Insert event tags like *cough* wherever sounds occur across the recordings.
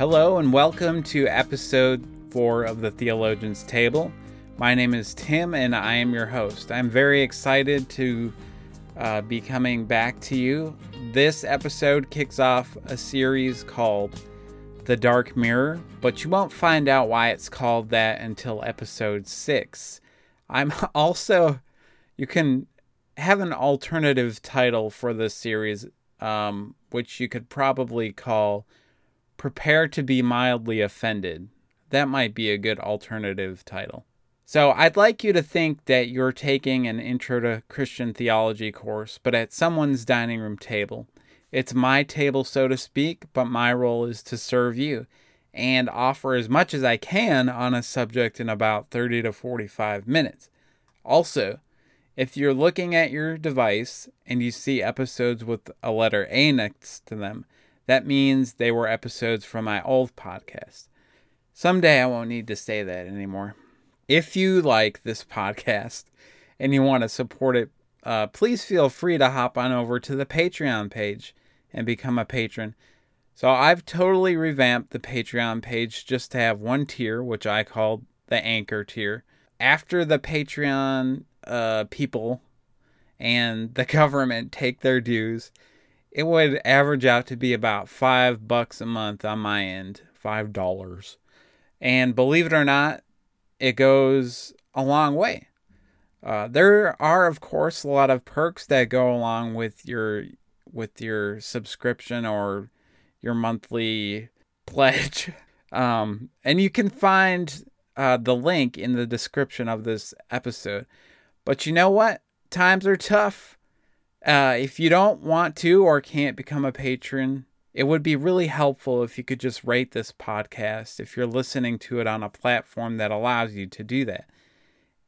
Hello, and welcome to episode four of the Theologian's Table. My name is Tim, and I am your host. I'm very excited to uh, be coming back to you. This episode kicks off a series called The Dark Mirror, but you won't find out why it's called that until episode six. I'm *laughs* also, you can have an alternative title for this series, um, which you could probably call Prepare to be Mildly Offended. That might be a good alternative title. So, I'd like you to think that you're taking an Intro to Christian Theology course, but at someone's dining room table. It's my table, so to speak, but my role is to serve you and offer as much as I can on a subject in about 30 to 45 minutes. Also, if you're looking at your device and you see episodes with a letter A next to them, that means they were episodes from my old podcast. Someday I won't need to say that anymore. If you like this podcast and you want to support it, uh, please feel free to hop on over to the Patreon page and become a patron. So I've totally revamped the Patreon page just to have one tier, which I called the anchor tier. After the Patreon uh, people and the *laughs* government take their dues, it would average out to be about five bucks a month on my end, five dollars. And believe it or not, it goes a long way. Uh, there are, of course, a lot of perks that go along with your with your subscription or your monthly *laughs* pledge, um, and you can find uh, the link in the description of this episode. But you know what? Times are tough. Uh, if you don't want to or can't become a patron, it would be really helpful if you could just rate this podcast if you're listening to it on a platform that allows you to do that.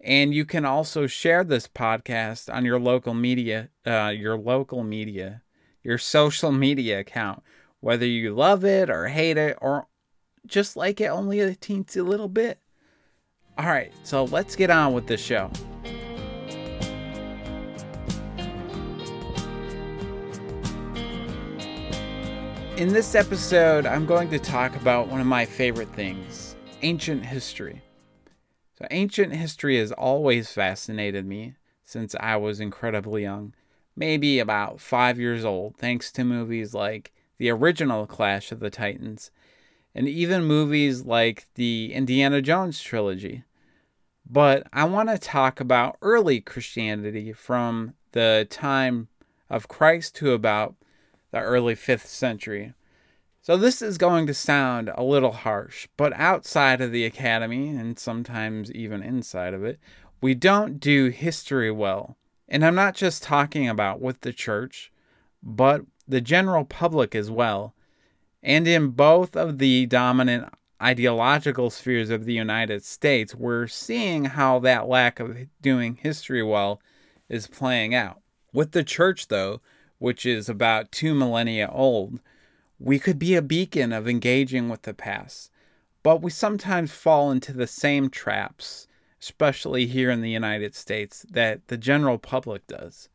And you can also share this podcast on your local media, uh, your local media, your social media account, whether you love it or hate it or just like it only a teensy little bit. All right, so let's get on with the show. In this episode, I'm going to talk about one of my favorite things ancient history. So, ancient history has always fascinated me since I was incredibly young, maybe about five years old, thanks to movies like the original Clash of the Titans and even movies like the Indiana Jones trilogy. But I want to talk about early Christianity from the time of Christ to about the early 5th century. So this is going to sound a little harsh, but outside of the academy, and sometimes even inside of it, we don't do history well. And I'm not just talking about with the church, but the general public as well. And in both of the dominant ideological spheres of the United States, we're seeing how that lack of doing history well is playing out. With the church, though, which is about two millennia old, we could be a beacon of engaging with the past. But we sometimes fall into the same traps, especially here in the United States, that the general public does.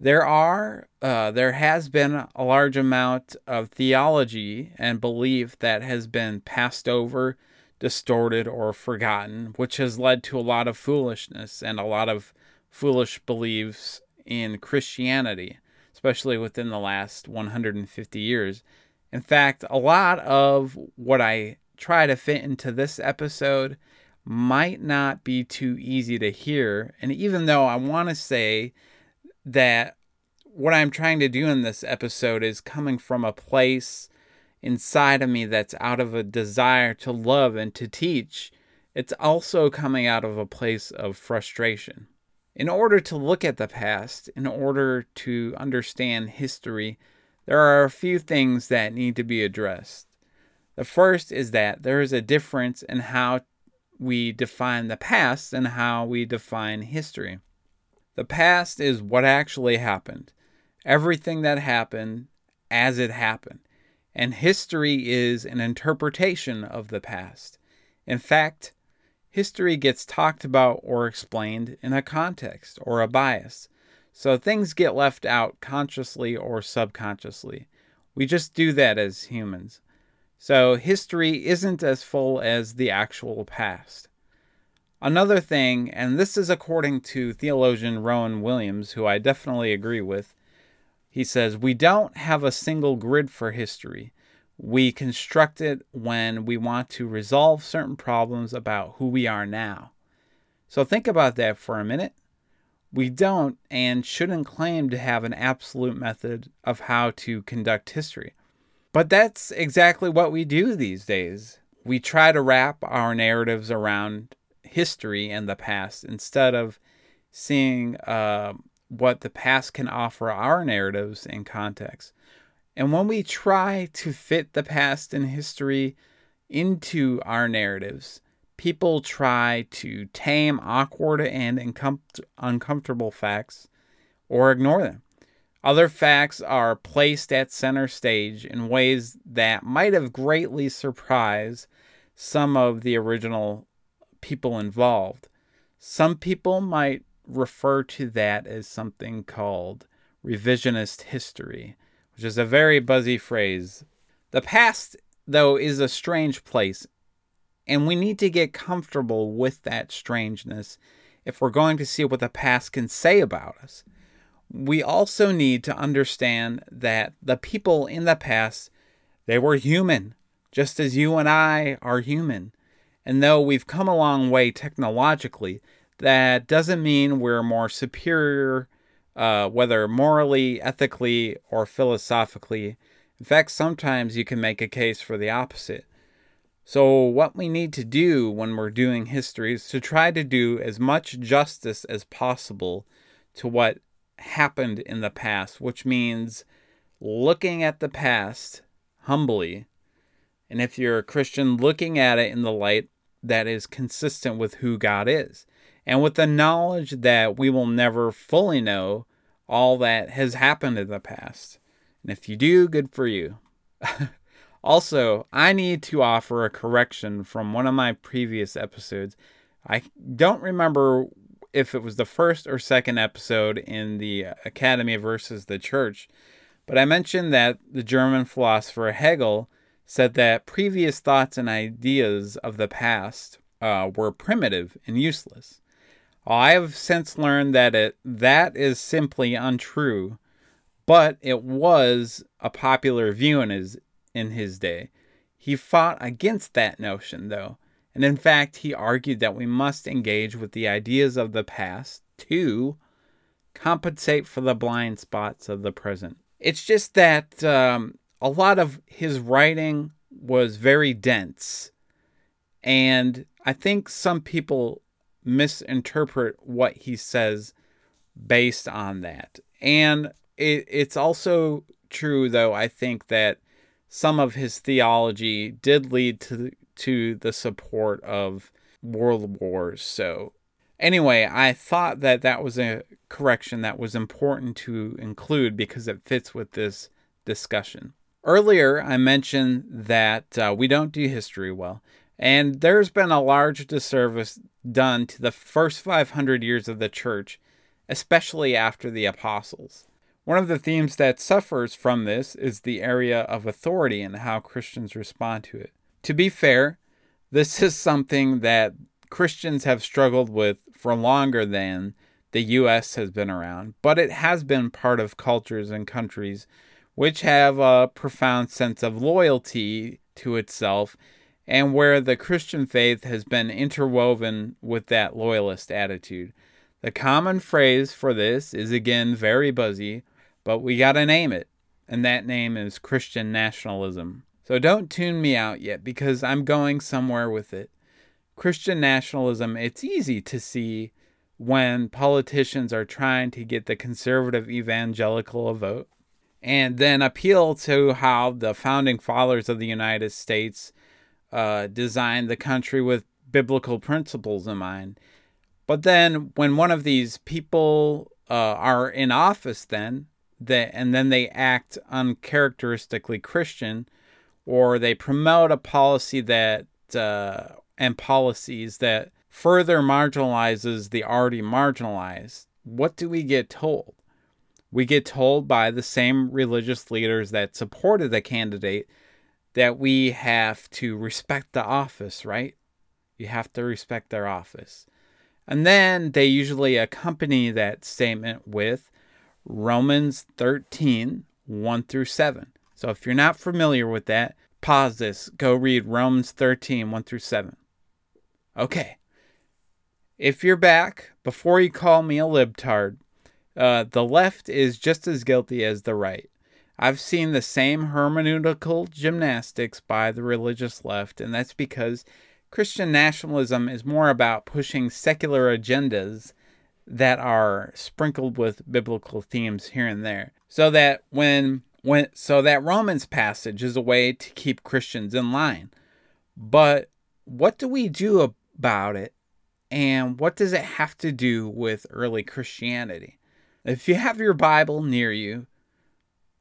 There are, uh, there has been a large amount of theology and belief that has been passed over, distorted, or forgotten, which has led to a lot of foolishness and a lot of foolish beliefs in Christianity especially within the last 150 years. In fact, a lot of what I try to fit into this episode might not be too easy to hear. And even though I want to say that what I'm trying to do in this episode is coming from a place inside of me that's out of a desire to love and to teach, it's also coming out of a place of frustration. In order to look at the past, in order to understand history, there are a few things that need to be addressed. The first is that there is a difference in how we define the past and how we define history. The past is what actually happened, everything that happened as it happened, and history is an interpretation of the past. In fact, history gets talked about or explained in a context or a bias. So things get left out consciously or subconsciously. We just do that as humans. So history isn't as full as the actual past. Another thing, and this is according to theologian Rowan Williams, who I definitely agree with, he says, We don't have a single grid for history. We construct it when we want to resolve certain problems about who we are now. So think about that for a minute. We don't and shouldn't claim to have an absolute method of how to conduct history. But that's exactly what we do these days. We try to wrap our narratives around history and the past instead of seeing uh, what the past can offer our narratives in context. And when we try to fit the past and history into our narratives, people try to tame awkward and uncomfortable facts or ignore them. Other facts are placed at center stage in ways that might have greatly surprised some of the original people involved. Some people might refer to that as something called revisionist history which is a very buzzy phrase. The past, though, is a strange place, and we need to get comfortable with that strangeness if we're going to see what the past can say about us. We also need to understand that the people in the past, they were human, just as you and I are human. And though we've come a long way technologically, that doesn't mean we're more superior uh, whether morally, ethically, or philosophically. In fact, sometimes you can make a case for the opposite. So, what we need to do when we're doing history is to try to do as much justice as possible to what happened in the past, which means looking at the past humbly. And if you're a Christian, looking at it in the light that is consistent with who God is and with the knowledge that we will never fully know all that has happened in the past. And if you do, good for you. *laughs* also, I need to offer a correction from one of my previous episodes. I don't remember if it was the first or second episode in the Academy versus the Church, but I mentioned that the German philosopher Hegel said that previous thoughts and ideas of the past uh, were primitive and useless. I have since learned that it that is simply untrue, but it was a popular view in his in his day. He fought against that notion though, and in fact he argued that we must engage with the ideas of the past to compensate for the blind spots of the present. It's just that um, a lot of his writing was very dense, and I think some people misinterpret what he says based on that. And it, it's also true, though, I think that some of his theology did lead to to the support of world wars. So, anyway, I thought that that was a correction that was important to include because it fits with this discussion. Earlier, I mentioned that uh, we don't do history well, and there's been a large disservice done to the first 500 years of the church, especially after the apostles. One of the themes that suffers from this is the area of authority and how Christians respond to it. To be fair, this is something that Christians have struggled with for longer than the US has been around, but it has been part of cultures and countries which have a profound sense of loyalty to itself and where the Christian faith has been interwoven with that loyalist attitude. The common phrase for this is again very buzzy, but we got to name it, and that name is Christian nationalism. So don't tune me out yet because I'm going somewhere with it. Christian nationalism, it's easy to see when politicians are trying to get the conservative evangelical a vote and then appeal to how the founding fathers of the United States uh, designed the country with biblical principles in mind. But then, when one of these people uh, are in office, then that and then they act uncharacteristically Christian, or they promote a policy that uh, and policies that further marginalizes the already marginalized. What do we get told? We get told by the same religious leaders that supported the candidate that we have to respect the office, right? You have to respect their office. And then they usually accompany that statement with Romans 13, 1 through 7. So if you're not familiar with that, pause this, go read Romans 13, 1 through 7. Okay. If you're back, before you call me a libtard, uh, the left is just as guilty as the right. I've seen the same hermeneutical gymnastics by the religious left, and that's because Christian nationalism is more about pushing secular agendas that are sprinkled with biblical themes here and there. So that when when so that Romans passage is a way to keep Christians in line. But what do we do about it? And what does it have to do with early Christianity? If you have your Bible near you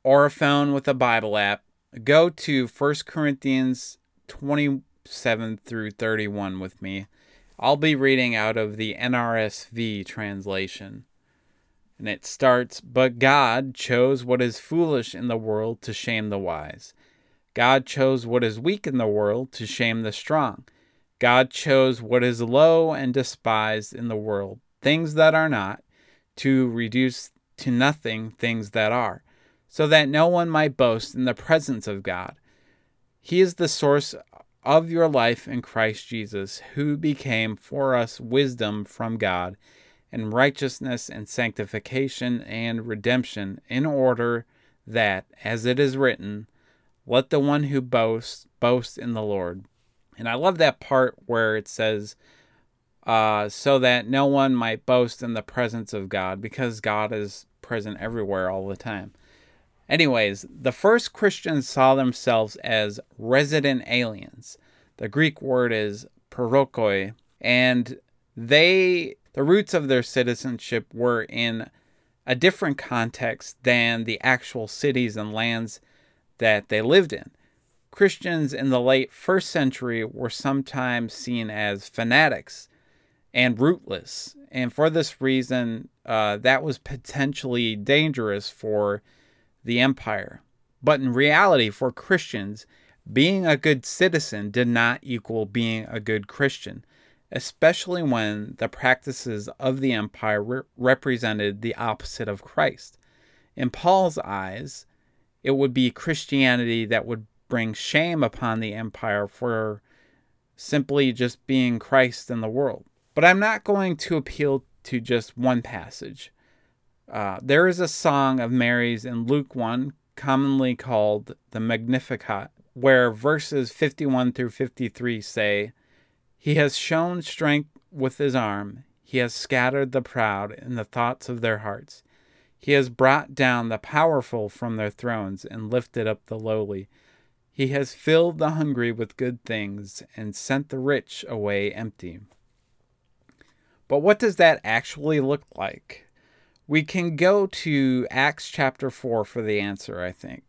or a phone with a Bible app, go to 1 Corinthians 27 through 31 with me. I'll be reading out of the NRSV translation. And it starts But God chose what is foolish in the world to shame the wise. God chose what is weak in the world to shame the strong. God chose what is low and despised in the world, things that are not to reduce to nothing things that are, so that no one might boast in the presence of God. He is the source of your life in Christ Jesus, who became for us wisdom from God, and righteousness and sanctification and redemption, in order that, as it is written, let the one who boasts boast in the Lord. And I love that part where it says, uh, so that no one might boast in the presence of God, because God is present everywhere all the time. Anyways, the first Christians saw themselves as resident aliens. The Greek word is paroikoi, and they the roots of their citizenship were in a different context than the actual cities and lands that they lived in. Christians in the late first century were sometimes seen as fanatics and rootless. And for this reason, uh, that was potentially dangerous for the empire. But in reality, for Christians, being a good citizen did not equal being a good Christian, especially when the practices of the empire re- represented the opposite of Christ. In Paul's eyes, it would be Christianity that would bring shame upon the empire for simply just being Christ in the world. But I'm not going to appeal to just one passage. Uh, there is a song of Mary's in Luke 1, commonly called the Magnificat, where verses 51 through 53 say, He has shown strength with his arm, he has scattered the proud in the thoughts of their hearts. He has brought down the powerful from their thrones and lifted up the lowly. He has filled the hungry with good things and sent the rich away empty. But what does that actually look like? We can go to Acts chapter 4 for the answer, I think.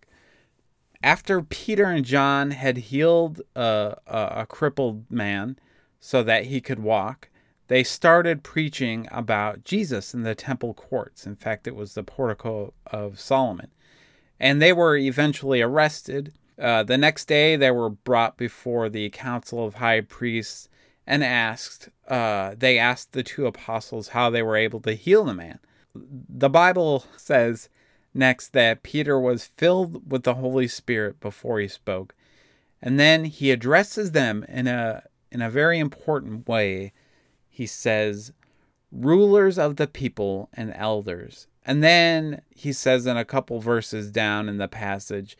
After Peter and John had healed a, a, a crippled man so that he could walk, they started preaching about Jesus in the temple courts. In fact, it was the portico of Solomon. And they were eventually arrested. Uh, the next day, they were brought before the council of high priests and asked, uh, they asked the two apostles how they were able to heal the man. The Bible says next that Peter was filled with the Holy Spirit before he spoke. And then he addresses them in a in a very important way. He says, rulers of the people and elders. And then he says in a couple verses down in the passage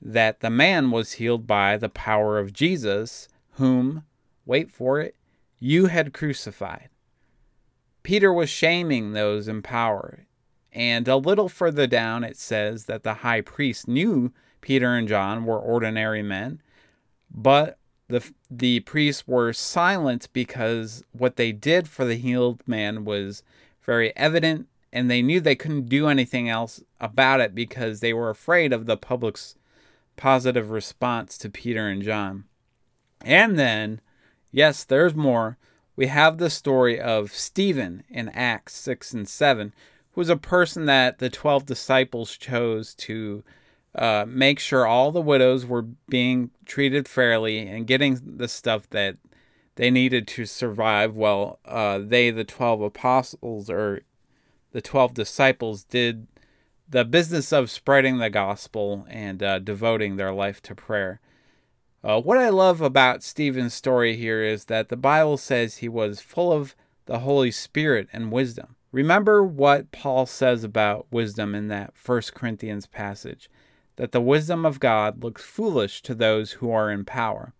that the man was healed by the power of Jesus, whom wait for it, you had crucified. Peter was shaming those in power. And a little further down, it says that the high priest knew Peter and John were ordinary men, but the, the priests were silent because what they did for the healed man was very evident, and they knew they couldn't do anything else about it because they were afraid of the public's positive response to Peter and John. And then Yes, there's more. We have the story of Stephen in Acts 6 and 7, who was a person that the 12 disciples chose to uh, make sure all the widows were being treated fairly and getting the stuff that they needed to survive while uh, they, the 12 apostles or the 12 disciples, did the business of spreading the gospel and uh, devoting their life to prayer. Uh, what I love about Stephen's story here is that the Bible says he was full of the Holy Spirit and wisdom. Remember what Paul says about wisdom in that 1 Corinthians passage that the wisdom of God looks foolish to those who are in power.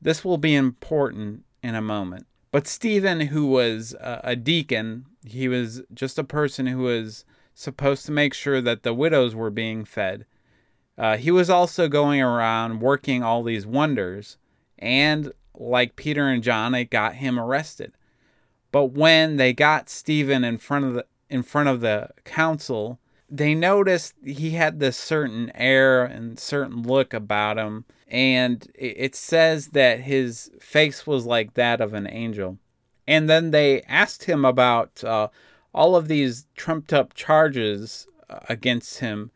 This will be important in a moment. But Stephen, who was a deacon, he was just a person who was supposed to make sure that the widows were being fed. Uh, he was also going around working all these wonders, and like Peter and John, it got him arrested. But when they got Stephen in front of the in front of the council, they noticed he had this certain air and certain look about him, and it says that his face was like that of an angel. And then they asked him about uh, all of these trumped up charges uh, against him.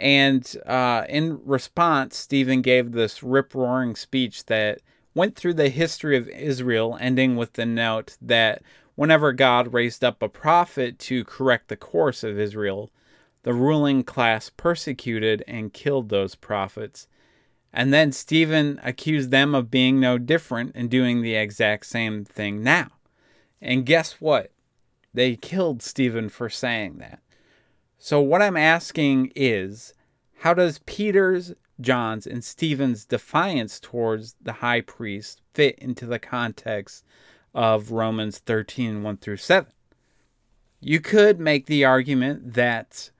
And uh, in response, Stephen gave this rip roaring speech that went through the history of Israel, ending with the note that whenever God raised up a prophet to correct the course of Israel, the ruling class persecuted and killed those prophets. And then Stephen accused them of being no different and doing the exact same thing now. And guess what? They killed Stephen for saying that. So, what I'm asking is how does Peter's, John's, and Stephen's defiance towards the high priest fit into the context of Romans 13 1 through 7? You could make the argument that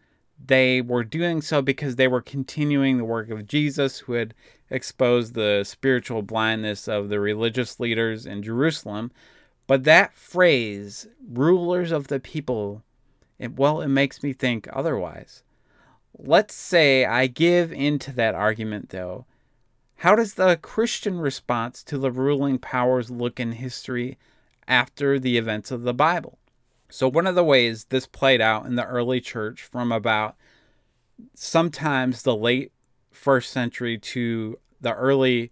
they were doing so because they were continuing the work of Jesus, who had exposed the spiritual blindness of the religious leaders in Jerusalem. But that phrase, rulers of the people, it, well, it makes me think otherwise. Let's say I give into that argument, though. How does the Christian response to the ruling powers look in history after the events of the Bible? So, one of the ways this played out in the early church from about sometimes the late first century to the early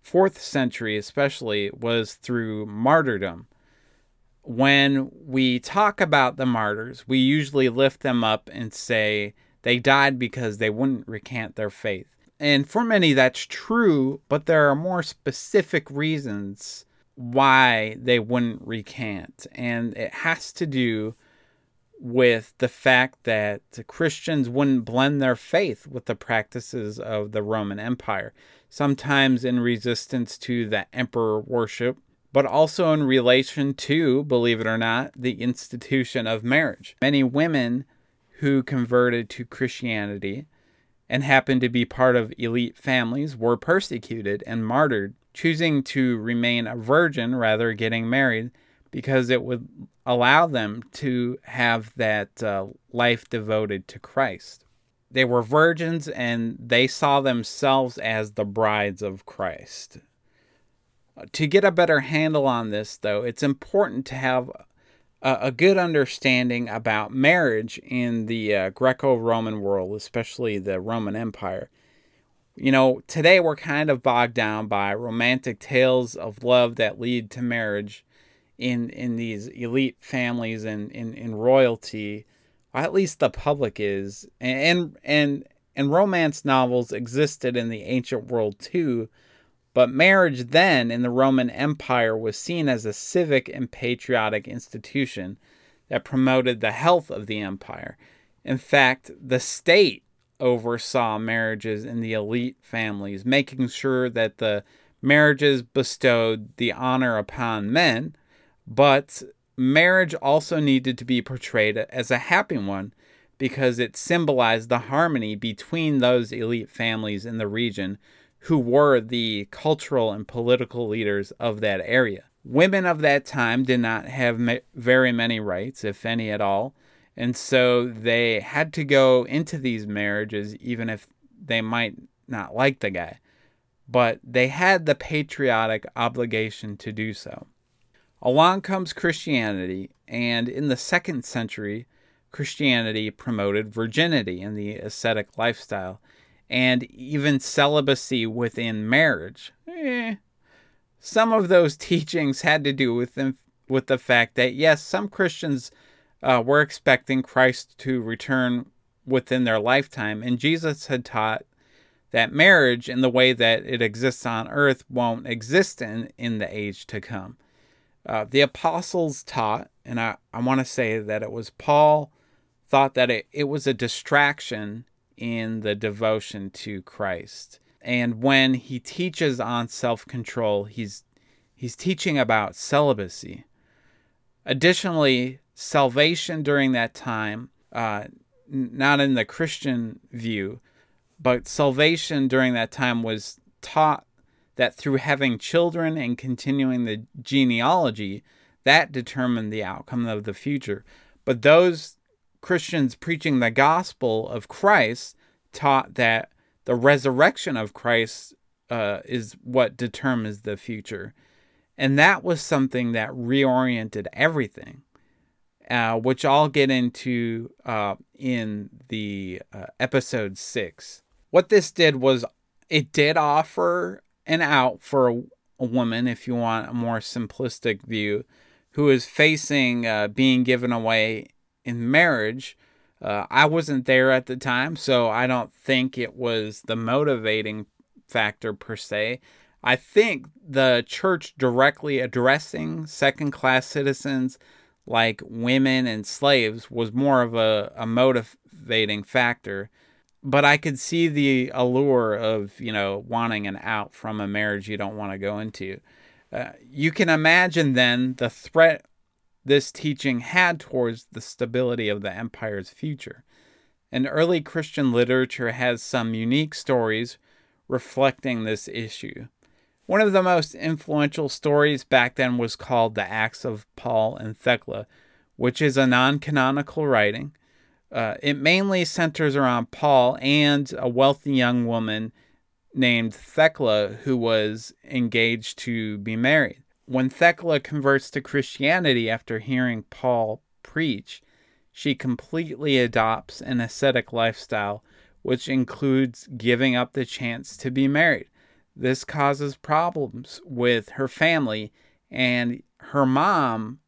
fourth century, especially, was through martyrdom. When we talk about the martyrs, we usually lift them up and say they died because they wouldn't recant their faith. And for many, that's true, but there are more specific reasons why they wouldn't recant. And it has to do with the fact that Christians wouldn't blend their faith with the practices of the Roman Empire, sometimes in resistance to the emperor worship, but also in relation to, believe it or not, the institution of marriage. Many women who converted to Christianity and happened to be part of elite families were persecuted and martyred choosing to remain a virgin rather getting married because it would allow them to have that uh, life devoted to Christ. They were virgins and they saw themselves as the brides of Christ. To get a better handle on this, though, it's important to have a, a good understanding about marriage in the uh, Greco Roman world, especially the Roman Empire you know, today we're kind of bogged down by romantic tales of love that lead to marriage in in these elite families and in, in royalty. at least the public is. And and and romance novels existed in the ancient world too, but marriage then in the Roman Empire was seen as a civic and patriotic institution that promoted the health of the empire. In fact, the state oversaw marriages in the elite families, making sure that the marriages bestowed the honor upon men, but marriage also needed to be portrayed as a happy one because it symbolized the harmony between those elite families in the region who were the cultural and political leaders of that area. Women of that time did not have very many rights, if any at all, and so they had to go into these marriages, even if they might not like the guy. But they had the patriotic obligation to do so. Along comes Christianity, and in the second century, Christianity promoted virginity and the ascetic lifestyle. And even celibacy within marriage. Eh, some of those *laughs* teachings had to do with them, with the fact that yes, some Christians uh, were expecting Christ to return within their lifetime, and Jesus had taught that marriage, in the way that it exists on earth, won't exist in, in the age to come. Uh, the apostles taught, and I, I want to say that it was Paul thought that it, it was a distraction in the devotion to Christ. And when he teaches on self-control, he's he's teaching about celibacy. Additionally, salvation during that time, uh, not in the Christian view, but salvation during that time was taught that through having children and continuing the genealogy, that determined the outcome of the future. But those Christians preaching the gospel of Christ taught that the resurrection of Christ uh, is what determines the future. And that was something that reoriented everything, uh, which I'll get into uh, in the uh, episode six. What this did was it did offer an out for a, a woman, if you want a more simplistic view, who is facing uh, being given away in marriage. Uh, I wasn't there at the time, so I don't think it was the motivating factor per se. I think the church directly addressing second class citizens like women and slaves was more of a, a motivating factor. But I could see the allure of, you know, wanting an out from a marriage you don't want to go into. Uh, you can imagine then the threat this teaching had towards the stability of the empire's future. And early Christian literature has some unique stories reflecting this issue. One of the most influential stories back then was called The Acts of Paul and Thecla, which is a non canonical writing. Uh, it mainly centers around Paul and a wealthy young woman named Thecla who was engaged to be married. When Thecla converts to Christianity after hearing Paul preach, she completely adopts an ascetic lifestyle, which includes giving up the chance to be married. This causes problems with her family, and her mom,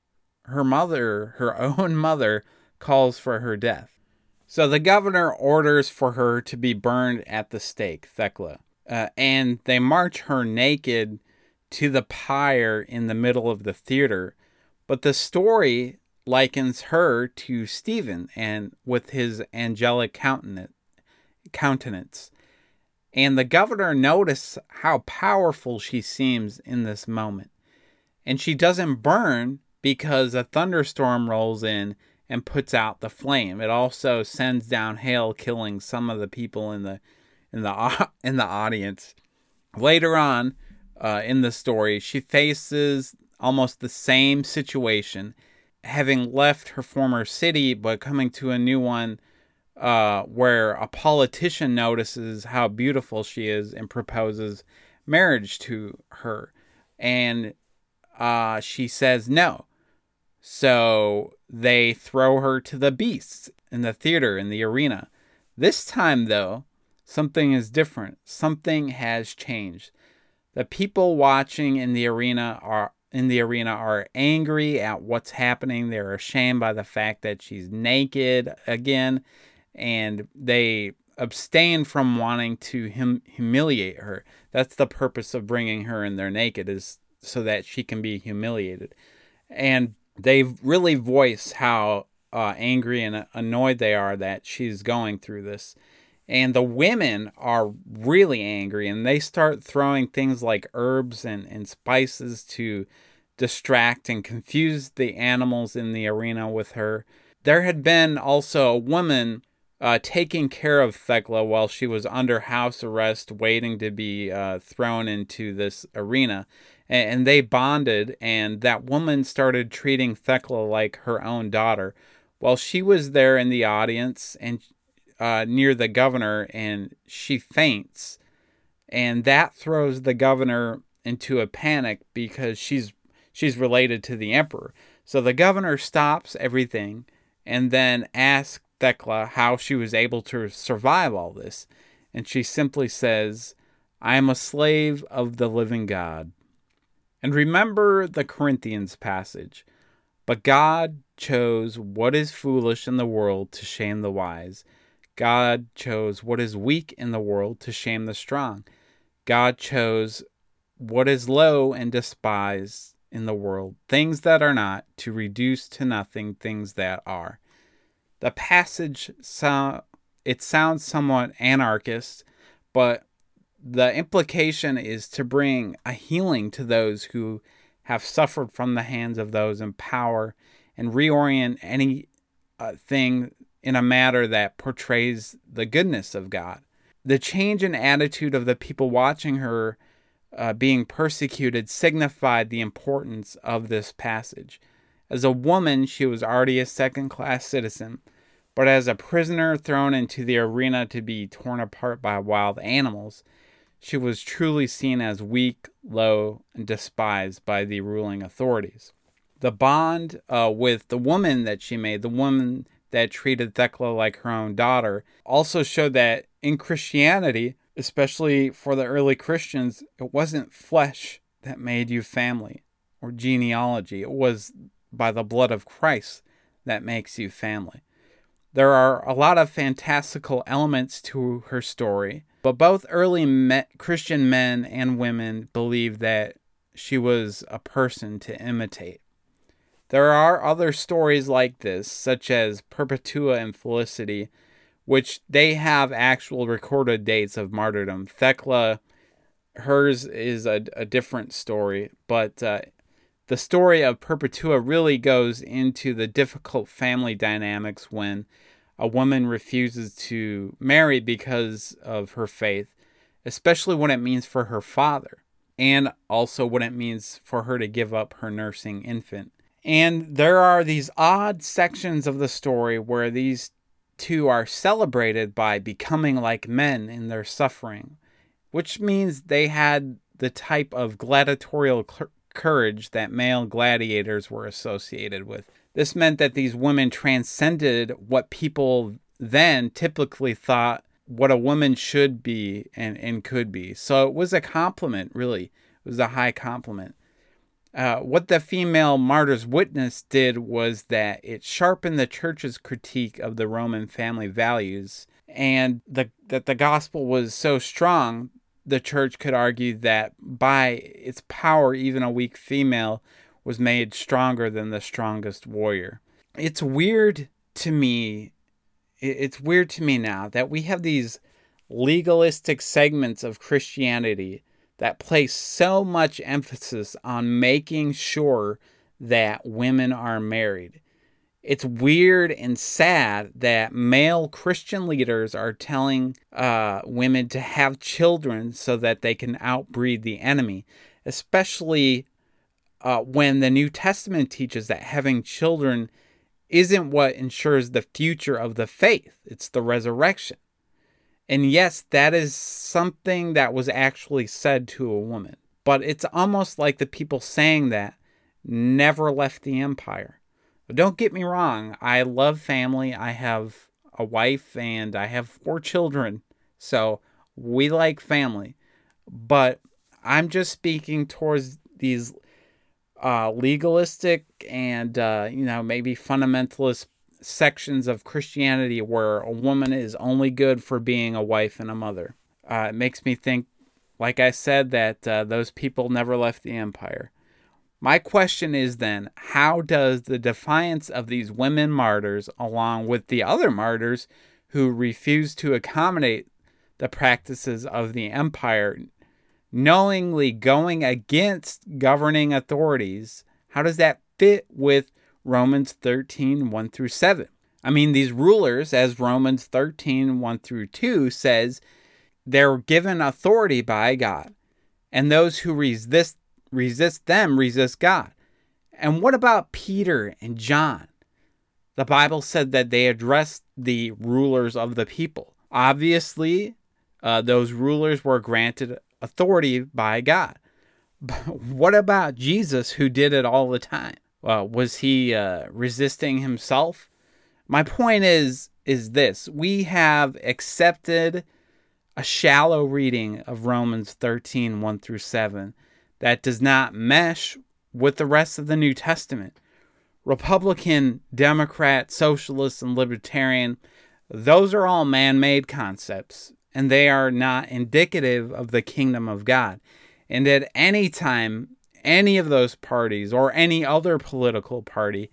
her mother, her *laughs* own mother, calls for her death. So the governor orders for her to be burned at the stake, Thecla, uh, and they march her naked to the pyre in the middle of the theater. But the story likens her to Stephen and with his angelic countenance. And the governor notices how powerful she seems in this moment. And she doesn't burn because a thunderstorm rolls in and puts out the flame. It also sends down hail, killing some of the people in the in the *laughs* in the audience. Later on, uh, in the story, she faces almost the same situation, having left her former city but coming to a new one uh, where a politician notices how beautiful she is and proposes marriage to her. And uh, she says no. So they throw her to the beasts in the theater, in the arena. This time, though, something is different. Something has changed. The people watching in the arena are in the arena are angry at what's happening. They're ashamed by the fact that she's naked again, and they abstain from wanting to hum- humiliate her. That's the purpose of bringing her in there naked is so that she can be humiliated. And they really voice how uh, angry and annoyed they are that she's going through this. And the women are really angry and they start throwing things like herbs and, and spices to distract and confuse the animals in the arena with her. There had been also a woman uh, taking care of Thecla while she was under house arrest, waiting to be uh, thrown into this arena. And, and they bonded, and that woman started treating Thecla like her own daughter. While she was there in the audience, and uh, near the governor and she faints. And that throws the governor into a panic because she's she's related to the emperor. So the governor stops everything and then asks Thecla how she was able to survive all this. and she simply says, I am a slave of the living God. And remember the Corinthians passage. But God chose what is foolish in the world to shame the wise. God chose what is weak in the world to shame the strong. God chose what is low and despised in the world, things that are not, to reduce to nothing things that are. The passage so, it sounds somewhat anarchist, but the implication is to bring a healing to those who have suffered from the hands of those in power and reorient any uh, thing in a matter that portrays the goodness of God. The change in attitude of the people watching her uh, being persecuted signified the importance of this passage. As a woman, she was already a second class citizen, but as a prisoner thrown into the arena to be torn apart by wild animals, she was truly seen as weak, low, and despised by the ruling authorities. The bond uh, with the woman that she made, the woman that treated Thecla like her own daughter, also showed that in Christianity, especially for the early Christians, it wasn't flesh that made you family or genealogy. It was by the blood of Christ that makes you family. There are a lot of fantastical elements to her story, but both early me- Christian men and women believed that she was a person to imitate. There are other stories like this, such as Perpetua and Felicity, which they have actual recorded dates of martyrdom. Thecla, hers is a, a different story, but uh, the story of Perpetua really goes into the difficult family dynamics when a woman refuses to marry because of her faith, especially what it means for her father, and also what it means for her to give up her nursing infant. And there are these odd sections of the story where these two are celebrated by becoming like men in their suffering, which means they had the type of gladiatorial courage that male gladiators were associated with. This meant that these women transcended what people then typically thought what a woman should be and, and could be. So it was a compliment, really. It was a high compliment. Uh, what the female martyr's witness did was that it sharpened the church's critique of the Roman family values, and the, that the gospel was so strong, the church could argue that by its power, even a weak female was made stronger than the strongest warrior. It's weird to me. It's weird to me now that we have these legalistic segments of Christianity that place so much emphasis on making sure that women are married. It's weird and sad that male Christian leaders are telling uh, women to have children so that they can outbreed the enemy, especially uh, when the New Testament teaches that having children isn't what ensures the future of the faith, it's the resurrection. And yes, that is something that was actually said to a woman. But it's almost like the people saying that never left the empire. But don't get me wrong, I love family. I have a wife and I have four children. So we like family. But I'm just speaking towards these uh, legalistic and, uh, you know, maybe fundamentalist sections of Christianity where a woman is only good for being a wife and a mother. Uh, it makes me think, like I said, that uh, those people never left the empire. My question is then how does the defiance of these women martyrs, along with the other martyrs who refuse to accommodate the practices of the empire, knowingly going against governing authorities, how does that fit with Romans 13, 1 through 7. I mean, these rulers, as Romans 13, 1 through 2 says, they're given authority by God. And those who resist resist them resist God. And what about Peter and John? The Bible said that they addressed the rulers of the people. Obviously, uh, those rulers were granted authority by God. *laughs* But what about Jesus, who did it all the time? Uh, was he uh, resisting himself? My point is is this: we have accepted a shallow reading of Romans 13 1 through 7 that does not mesh with the rest of the New Testament. Republican, Democrat, Socialist, and Libertarian, those are all man made concepts, and they are not indicative of the kingdom of God. And at any time, any of those parties or any other political party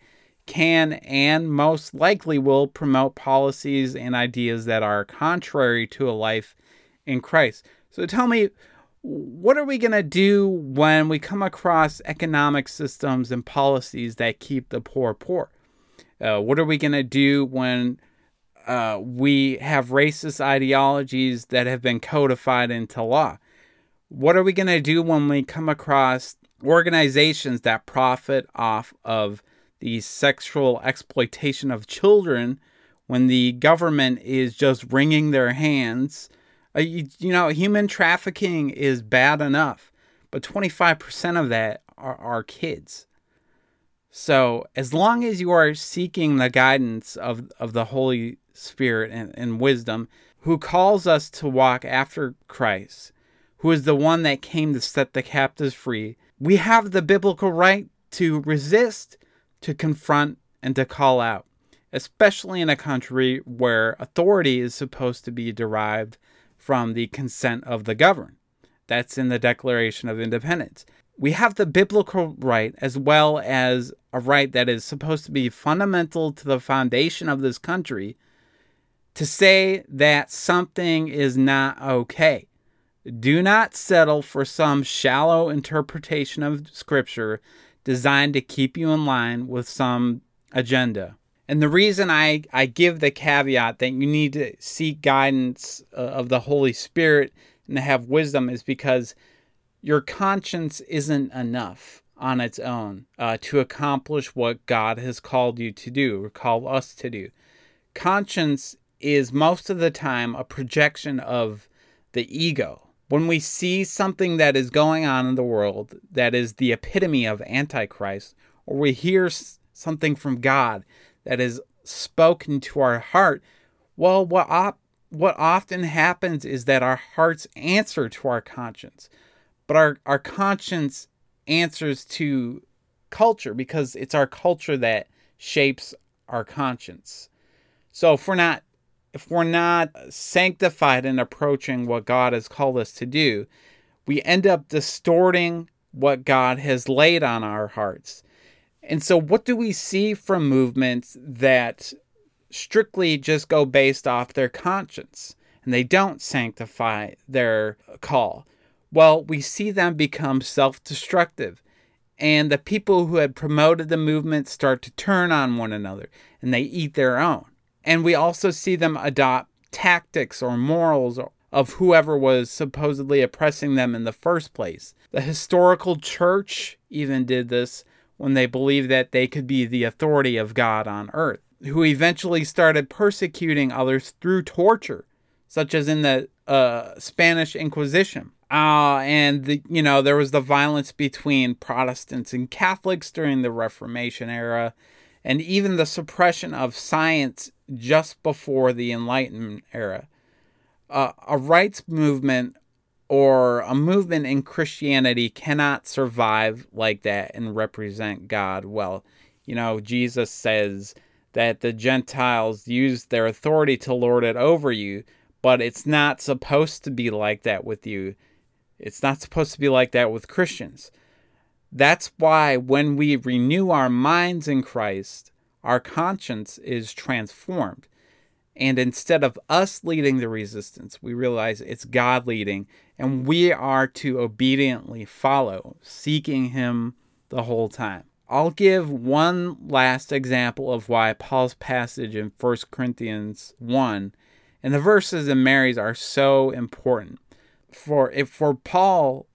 can and most likely will promote policies and ideas that are contrary to a life in Christ. So tell me, what are we going to do when we come across economic systems and policies that keep the poor poor? Uh, what are we going to do when uh, we have racist ideologies that have been codified into law? What are we going to do when we come across organizations that profit off of the sexual exploitation of children when the government is just wringing their hands? Uh, you, you, know, human trafficking is bad enough, but 25% of that are, are kids. So, as long as you are seeking the guidance of, of the Holy Spirit and, and wisdom, who calls us to walk after Christ, who is the one that came to set the captives free, we have the biblical right to resist, to confront, and to call out, especially in a country where authority is supposed to be derived from the consent of the governed. That's in the Declaration of Independence. We have the biblical right as well as a right that is supposed to be fundamental to the foundation of this country to say that something is not okay. Do not settle for some shallow interpretation of Scripture designed to keep you in line with some agenda. And the reason I, I give the caveat that you need to seek guidance uh, of the Holy Spirit and to have wisdom is because your conscience isn't enough on its own uh, to accomplish what God has called you to do or called us to do. Conscience is most of the time a projection of the ego. When we see something that is going on in the world that is the epitome of Antichrist, or we hear something from God that is spoken to our heart, well, what op- what often happens is that our hearts answer to our conscience, but our, our conscience answers to culture because it's our culture that shapes our conscience. So if we're not if we're not sanctified in approaching what God has called us to do, we end up distorting what God has laid on our hearts. And so, what do we see from movements that strictly just go based off their conscience and they don't sanctify their call? Well, we see them become self destructive. And the people who had promoted the movement start to turn on one another and they eat their own. And we also see them adopt tactics or morals of whoever was supposedly oppressing them in the first place. The historical church even did this when they believed that they could be the authority of God on earth, who eventually started persecuting others through torture, such as in the uh, Spanish Inquisition. Uh, and the, you know there was the violence between Protestants and Catholics during the Reformation era, and even the suppression of science just before the Enlightenment era. Uh, a rights movement or a movement in Christianity cannot survive like that and represent God well. You know, Jesus says that the Gentiles use their authority to lord it over you, but it's not supposed to be like that with you. It's not supposed to be like that with Christians. That's why when we renew our minds in Christ, our conscience is transformed. And instead of us leading the resistance, we realize it's God leading, and we are to obediently follow, seeking Him the whole time. I'll give one last example of why Paul's passage in 1 Corinthians 1 and the verses in Mary's are so important. For if for Paul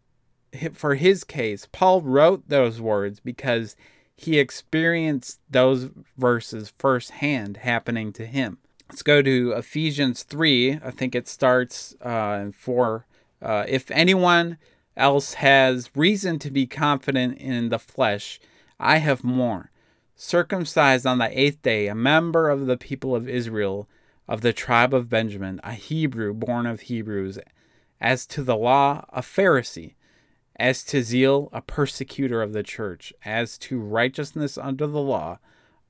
for his case, Paul wrote those words because he experienced those verses firsthand happening to him. Let's go to Ephesians 3. I think it starts uh, in 4. Uh, if anyone else has reason to be confident in the flesh, I have more. Circumcised on the eighth day, a member of the people of Israel, of the tribe of Benjamin, a Hebrew born of Hebrews, as to the law, a Pharisee, as to zeal, a persecutor of the church, as to righteousness under the law,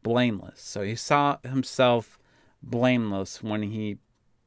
blameless. So he saw himself blameless when he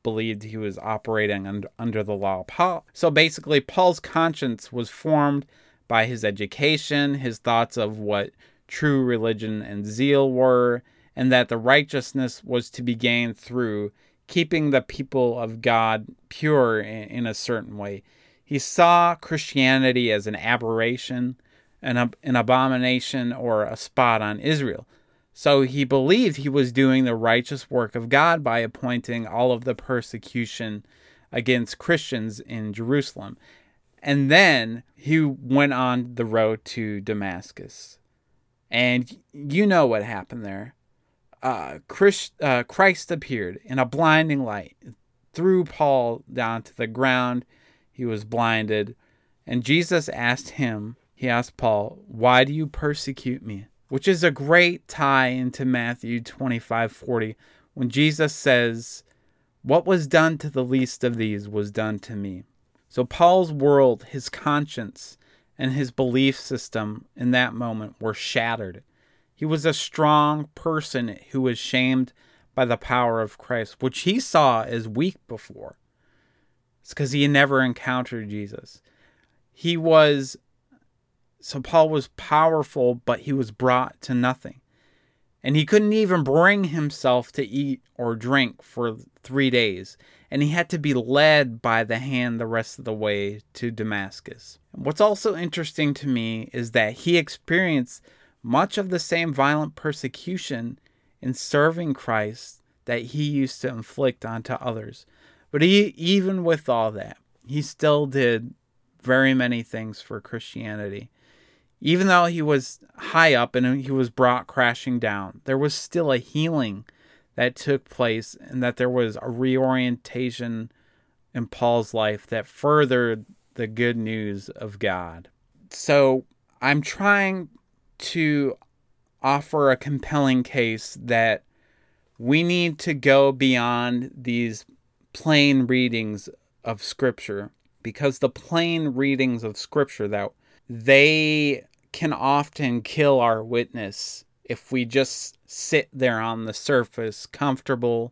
believed he was operating under, under the law. Paul, so basically, Paul's conscience was formed by his education, his thoughts of what true religion and zeal were, and that the righteousness was to be gained through keeping the people of God pure in, in a certain way. He saw Christianity as an aberration, an, an abomination, or a spot on Israel. So he believed he was doing the righteous work of God by appointing all of the persecution against Christians in Jerusalem. And then he went on the road to Damascus. And you know what happened there. Uh, Christ, uh, Christ appeared in a blinding light, threw Paul down to the ground. He was blinded. And Jesus asked him, he asked Paul, Why do you persecute me? which is a great tie into Matthew 25:40 when Jesus says, "What was done to the least of these was done to me." So Paul's world, his conscience, and his belief system in that moment were shattered. He was a strong person who was shamed by the power of Christ, which he saw as weak before. It's because he had never encountered Jesus. He was so Paul was powerful, but he was brought to nothing. And he couldn't even bring himself to eat or drink for three days. And he had to be led by the hand the rest of the way to Damascus. What's also interesting to me is that he experienced much of the same violent persecution in serving Christ that he used to inflict onto others. But he, even with all that, he still did very many things for Christianity. Even though he was high up and he was brought crashing down, there was still a healing that took place and that there was a reorientation in Paul's life that furthered the good news of God. So I'm trying to offer a compelling case that we need to go beyond these plain readings of Scripture because the plain readings of Scripture that they can often kill our witness if we just sit there on the surface, comfortable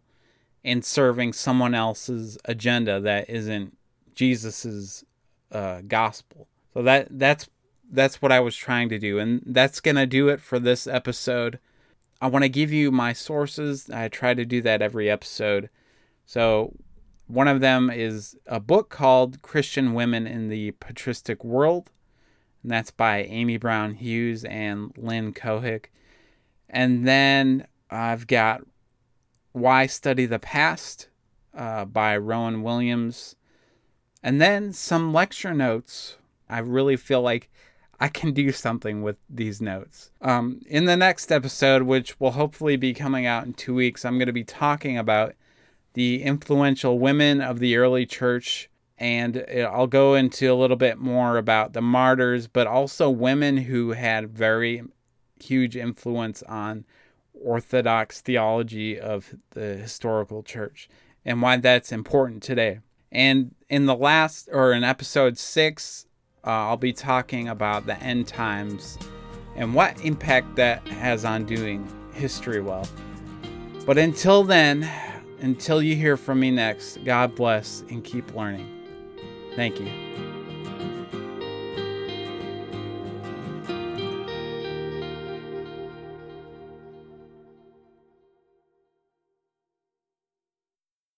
in serving someone else's agenda that isn't Jesus's uh, gospel. So that that's that's what I was trying to do, and that's gonna do it for this episode. I want to give you my sources. I try to do that every episode. So one of them is a book called Christian Women in the Patristic World and that's by Amy Brown Hughes and Lynn Cohick. And then I've got Why Study the Past uh, by Rowan Williams. And then some lecture notes. I really feel like I can do something with these notes. Um, in the next episode, which will hopefully be coming out in two weeks, I'm going to be talking about the influential women of the early church and I'll go into a little bit more about the martyrs, but also women who had very huge influence on Orthodox theology of the historical church and why that's important today. And in the last, or in episode six, uh, I'll be talking about the end times and what impact that has on doing history well. But until then, until you hear from me next, God bless and keep learning. Thank you.